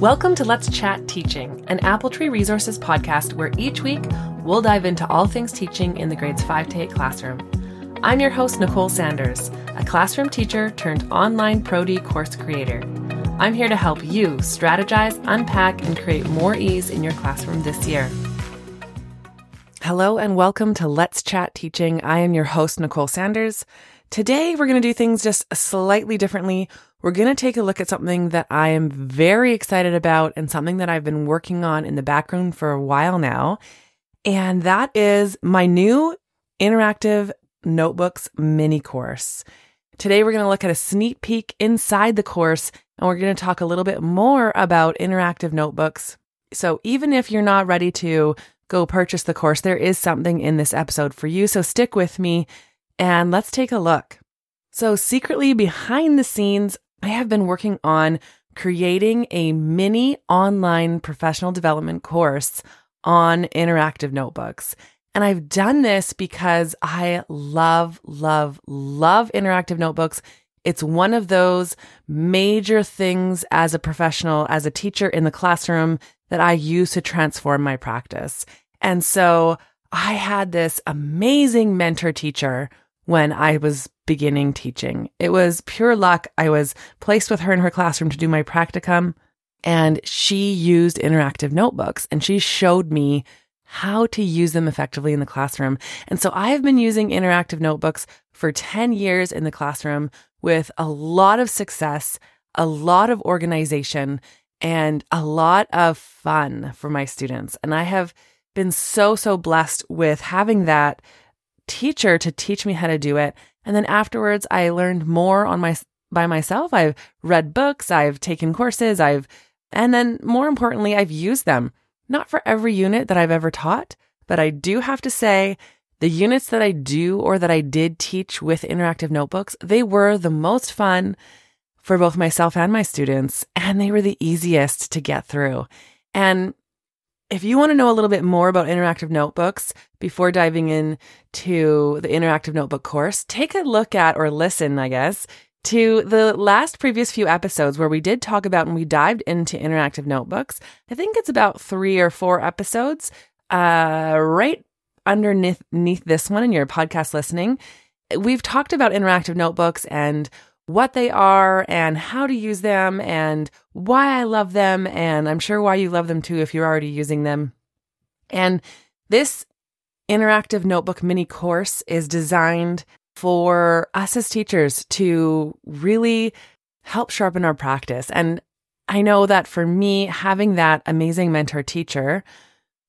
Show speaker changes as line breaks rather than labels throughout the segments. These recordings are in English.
Welcome to Let's Chat Teaching, an Apple Tree Resources podcast where each week we'll dive into all things teaching in the grades 5 to 8 classroom. I'm your host, Nicole Sanders, a classroom teacher turned online Pro-D course creator. I'm here to help you strategize, unpack, and create more ease in your classroom this year. Hello and welcome to Let's Chat Teaching. I am your host, Nicole Sanders. Today, we're going to do things just slightly differently. We're going to take a look at something that I am very excited about and something that I've been working on in the background for a while now. And that is my new interactive notebooks mini course. Today, we're going to look at a sneak peek inside the course and we're going to talk a little bit more about interactive notebooks. So even if you're not ready to go purchase the course, there is something in this episode for you. So stick with me and let's take a look. So secretly behind the scenes, I have been working on creating a mini online professional development course on interactive notebooks. And I've done this because I love, love, love interactive notebooks. It's one of those major things as a professional, as a teacher in the classroom that I use to transform my practice. And so I had this amazing mentor teacher when I was beginning teaching. It was pure luck. I was placed with her in her classroom to do my practicum, and she used interactive notebooks and she showed me how to use them effectively in the classroom. And so I have been using interactive notebooks for 10 years in the classroom with a lot of success, a lot of organization, and a lot of fun for my students. And I have been so, so blessed with having that teacher to teach me how to do it. And then afterwards, I learned more on my by myself. I've read books, I've taken courses, I've and then more importantly, I've used them. Not for every unit that I've ever taught, but I do have to say the units that I do or that I did teach with interactive notebooks, they were the most fun for both myself and my students, and they were the easiest to get through. And if you want to know a little bit more about interactive notebooks before diving in to the interactive notebook course, take a look at or listen, I guess, to the last previous few episodes where we did talk about and we dived into interactive notebooks. I think it's about three or four episodes, uh, right underneath this one in your podcast listening. We've talked about interactive notebooks and what they are and how to use them and why I love them. And I'm sure why you love them too if you're already using them. And this interactive notebook mini course is designed for us as teachers to really help sharpen our practice. And I know that for me, having that amazing mentor teacher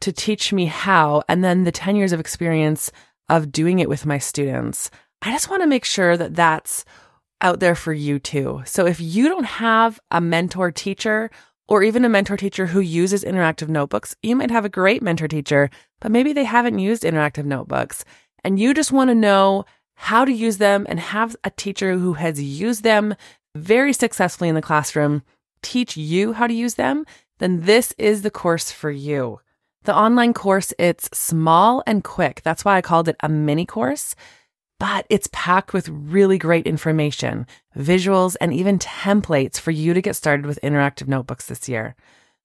to teach me how, and then the 10 years of experience of doing it with my students, I just want to make sure that that's out there for you too. So if you don't have a mentor teacher or even a mentor teacher who uses interactive notebooks, you might have a great mentor teacher, but maybe they haven't used interactive notebooks and you just want to know how to use them and have a teacher who has used them very successfully in the classroom teach you how to use them, then this is the course for you. The online course, it's small and quick. That's why I called it a mini course but it's packed with really great information, visuals, and even templates for you to get started with interactive notebooks this year.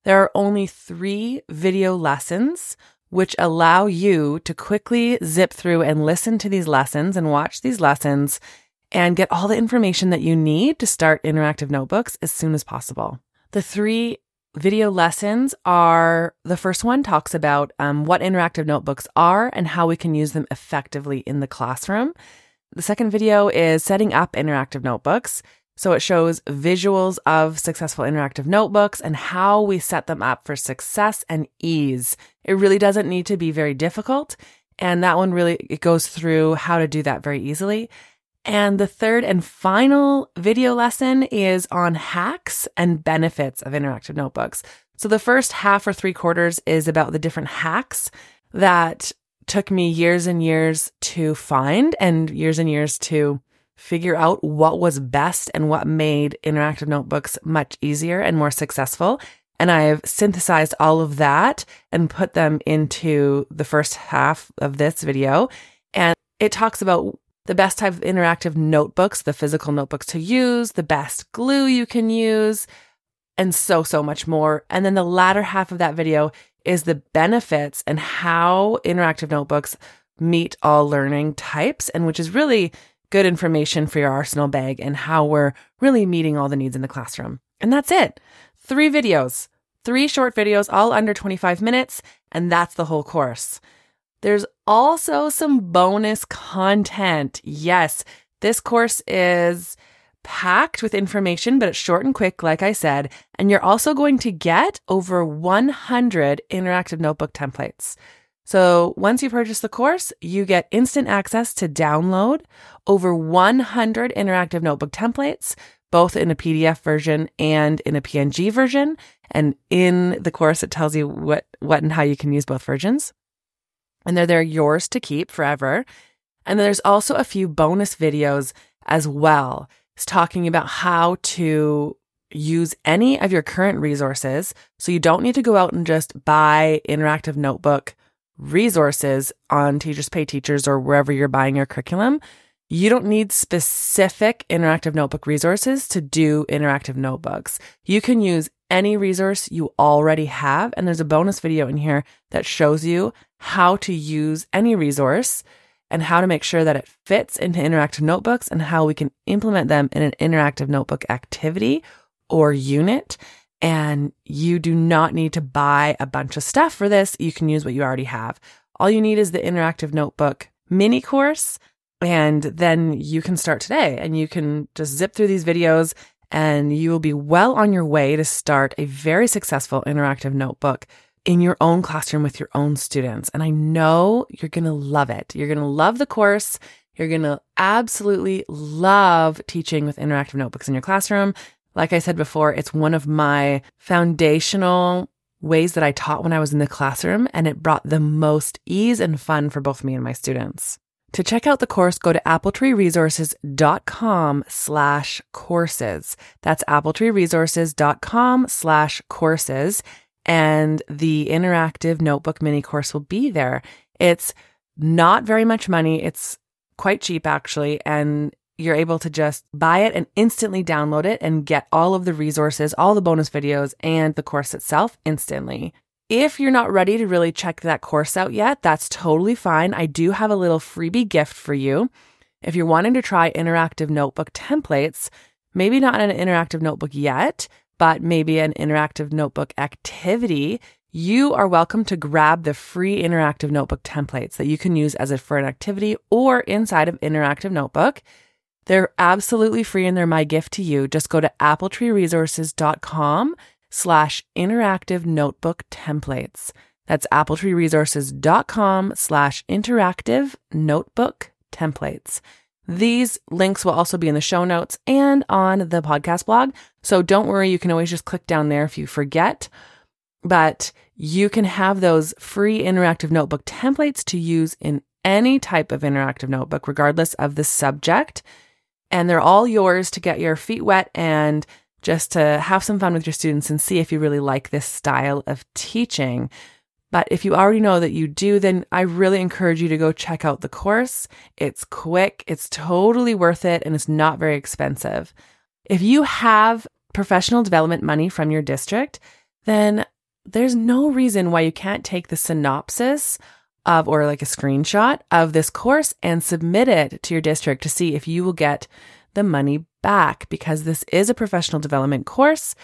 There are only three video lessons, which allow you to quickly zip through and listen to these lessons and watch these lessons and get all the information that you need to start interactive notebooks as soon as possible. The three video lessons are the first one talks about um, what interactive notebooks are and how we can use them effectively in the classroom. The second video is setting up interactive notebooks. So it shows visuals of successful interactive notebooks and how we set them up for success and ease. It really doesn't need to be very difficult. And that one really, it goes through how to do that very easily. And the third and final video lesson is on hacks and benefits of interactive notebooks. So the first half or three quarters is about the different hacks that took me years and years to find and years and years to figure out what was best and what made interactive notebooks much easier and more successful. And I've synthesized all of that and put them into the first half of this video. And it talks about the best type of interactive notebooks, the physical notebooks to use, the best glue you can use, and so, so much more. And then the latter half of that video is the benefits and how interactive notebooks meet all learning types, and which is really good information for your arsenal bag and how we're really meeting all the needs in the classroom. And that's it. Three videos, three short videos, all under 25 minutes, and that's the whole course. There's also some bonus content. Yes, this course is packed with information, but it's short and quick, like I said. And you're also going to get over 100 interactive notebook templates. So once you purchase the course, you get instant access to download over 100 interactive notebook templates, both in a PDF version and in a PNG version. And in the course, it tells you what, what and how you can use both versions. And they're, they're yours to keep forever. And there's also a few bonus videos as well is talking about how to use any of your current resources. So you don't need to go out and just buy interactive notebook resources on Teachers Pay Teachers or wherever you're buying your curriculum. You don't need specific interactive notebook resources to do interactive notebooks. You can use any resource you already have. And there's a bonus video in here that shows you how to use any resource and how to make sure that it fits into interactive notebooks and how we can implement them in an interactive notebook activity or unit. And you do not need to buy a bunch of stuff for this. You can use what you already have. All you need is the interactive notebook mini course. And then you can start today and you can just zip through these videos and you will be well on your way to start a very successful interactive notebook in your own classroom with your own students. And I know you're going to love it. You're going to love the course. You're going to absolutely love teaching with interactive notebooks in your classroom. Like I said before, it's one of my foundational ways that I taught when I was in the classroom, and it brought the most ease and fun for both me and my students. To check out the course, go to appletreeresources.com slash courses. That's appletreeresources.com slash courses and the interactive notebook mini course will be there. It's not very much money. It's quite cheap actually. And you're able to just buy it and instantly download it and get all of the resources, all the bonus videos and the course itself instantly. If you're not ready to really check that course out yet, that's totally fine. I do have a little freebie gift for you. If you're wanting to try interactive notebook templates, maybe not an interactive notebook yet, but maybe an interactive notebook activity, you are welcome to grab the free interactive notebook templates that you can use as a for an activity or inside of interactive notebook. They're absolutely free and they're my gift to you. Just go to appletreeresources.com slash interactive notebook templates. That's appletreeresources.com slash interactive notebook templates. These links will also be in the show notes and on the podcast blog. So don't worry, you can always just click down there if you forget. But you can have those free interactive notebook templates to use in any type of interactive notebook, regardless of the subject. And they're all yours to get your feet wet and just to have some fun with your students and see if you really like this style of teaching. But if you already know that you do, then I really encourage you to go check out the course. It's quick, it's totally worth it, and it's not very expensive. If you have professional development money from your district, then there's no reason why you can't take the synopsis of or like a screenshot of this course and submit it to your district to see if you will get the money back because this is a professional development course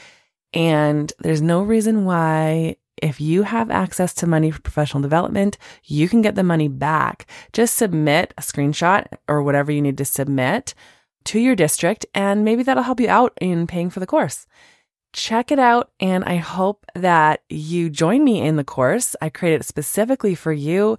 and there's no reason why if you have access to money for professional development, you can get the money back. Just submit a screenshot or whatever you need to submit to your district, and maybe that'll help you out in paying for the course. Check it out, and I hope that you join me in the course. I created it specifically for you,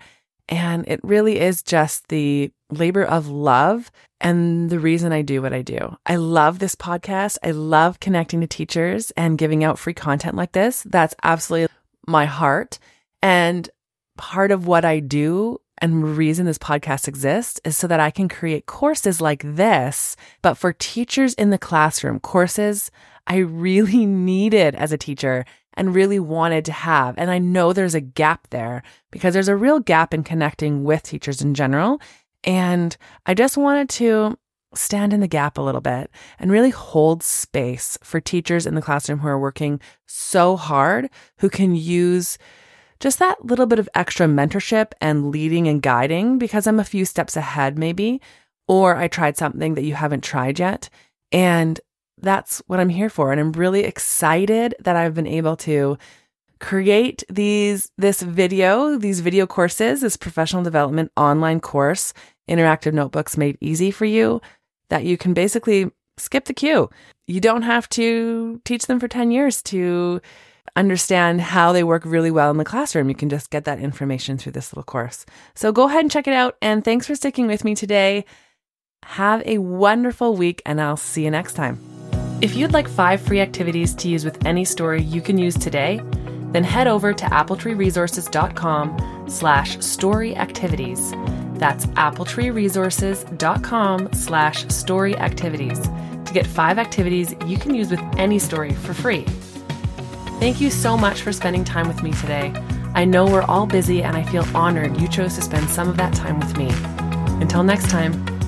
and it really is just the labor of love and the reason I do what I do. I love this podcast. I love connecting to teachers and giving out free content like this. That's absolutely my heart. And part of what I do and reason this podcast exists is so that I can create courses like this, but for teachers in the classroom, courses I really needed as a teacher and really wanted to have. And I know there's a gap there because there's a real gap in connecting with teachers in general. And I just wanted to stand in the gap a little bit and really hold space for teachers in the classroom who are working so hard, who can use just that little bit of extra mentorship and leading and guiding because I'm a few steps ahead, maybe, or I tried something that you haven't tried yet. And that's what I'm here for. And I'm really excited that I've been able to create these this video, these video courses, this professional development online course, interactive notebooks made easy for you that you can basically skip the queue. You don't have to teach them for 10 years to understand how they work really well in the classroom. You can just get that information through this little course. So go ahead and check it out. And thanks for sticking with me today. Have a wonderful week, and I'll see you next time. If you'd like five free activities to use with any story you can use today, then head over to appletreeresources.com slash story activities. That's appletreeresources.com slash story activities to get five activities you can use with any story for free. Thank you so much for spending time with me today. I know we're all busy and I feel honored you chose to spend some of that time with me. Until next time,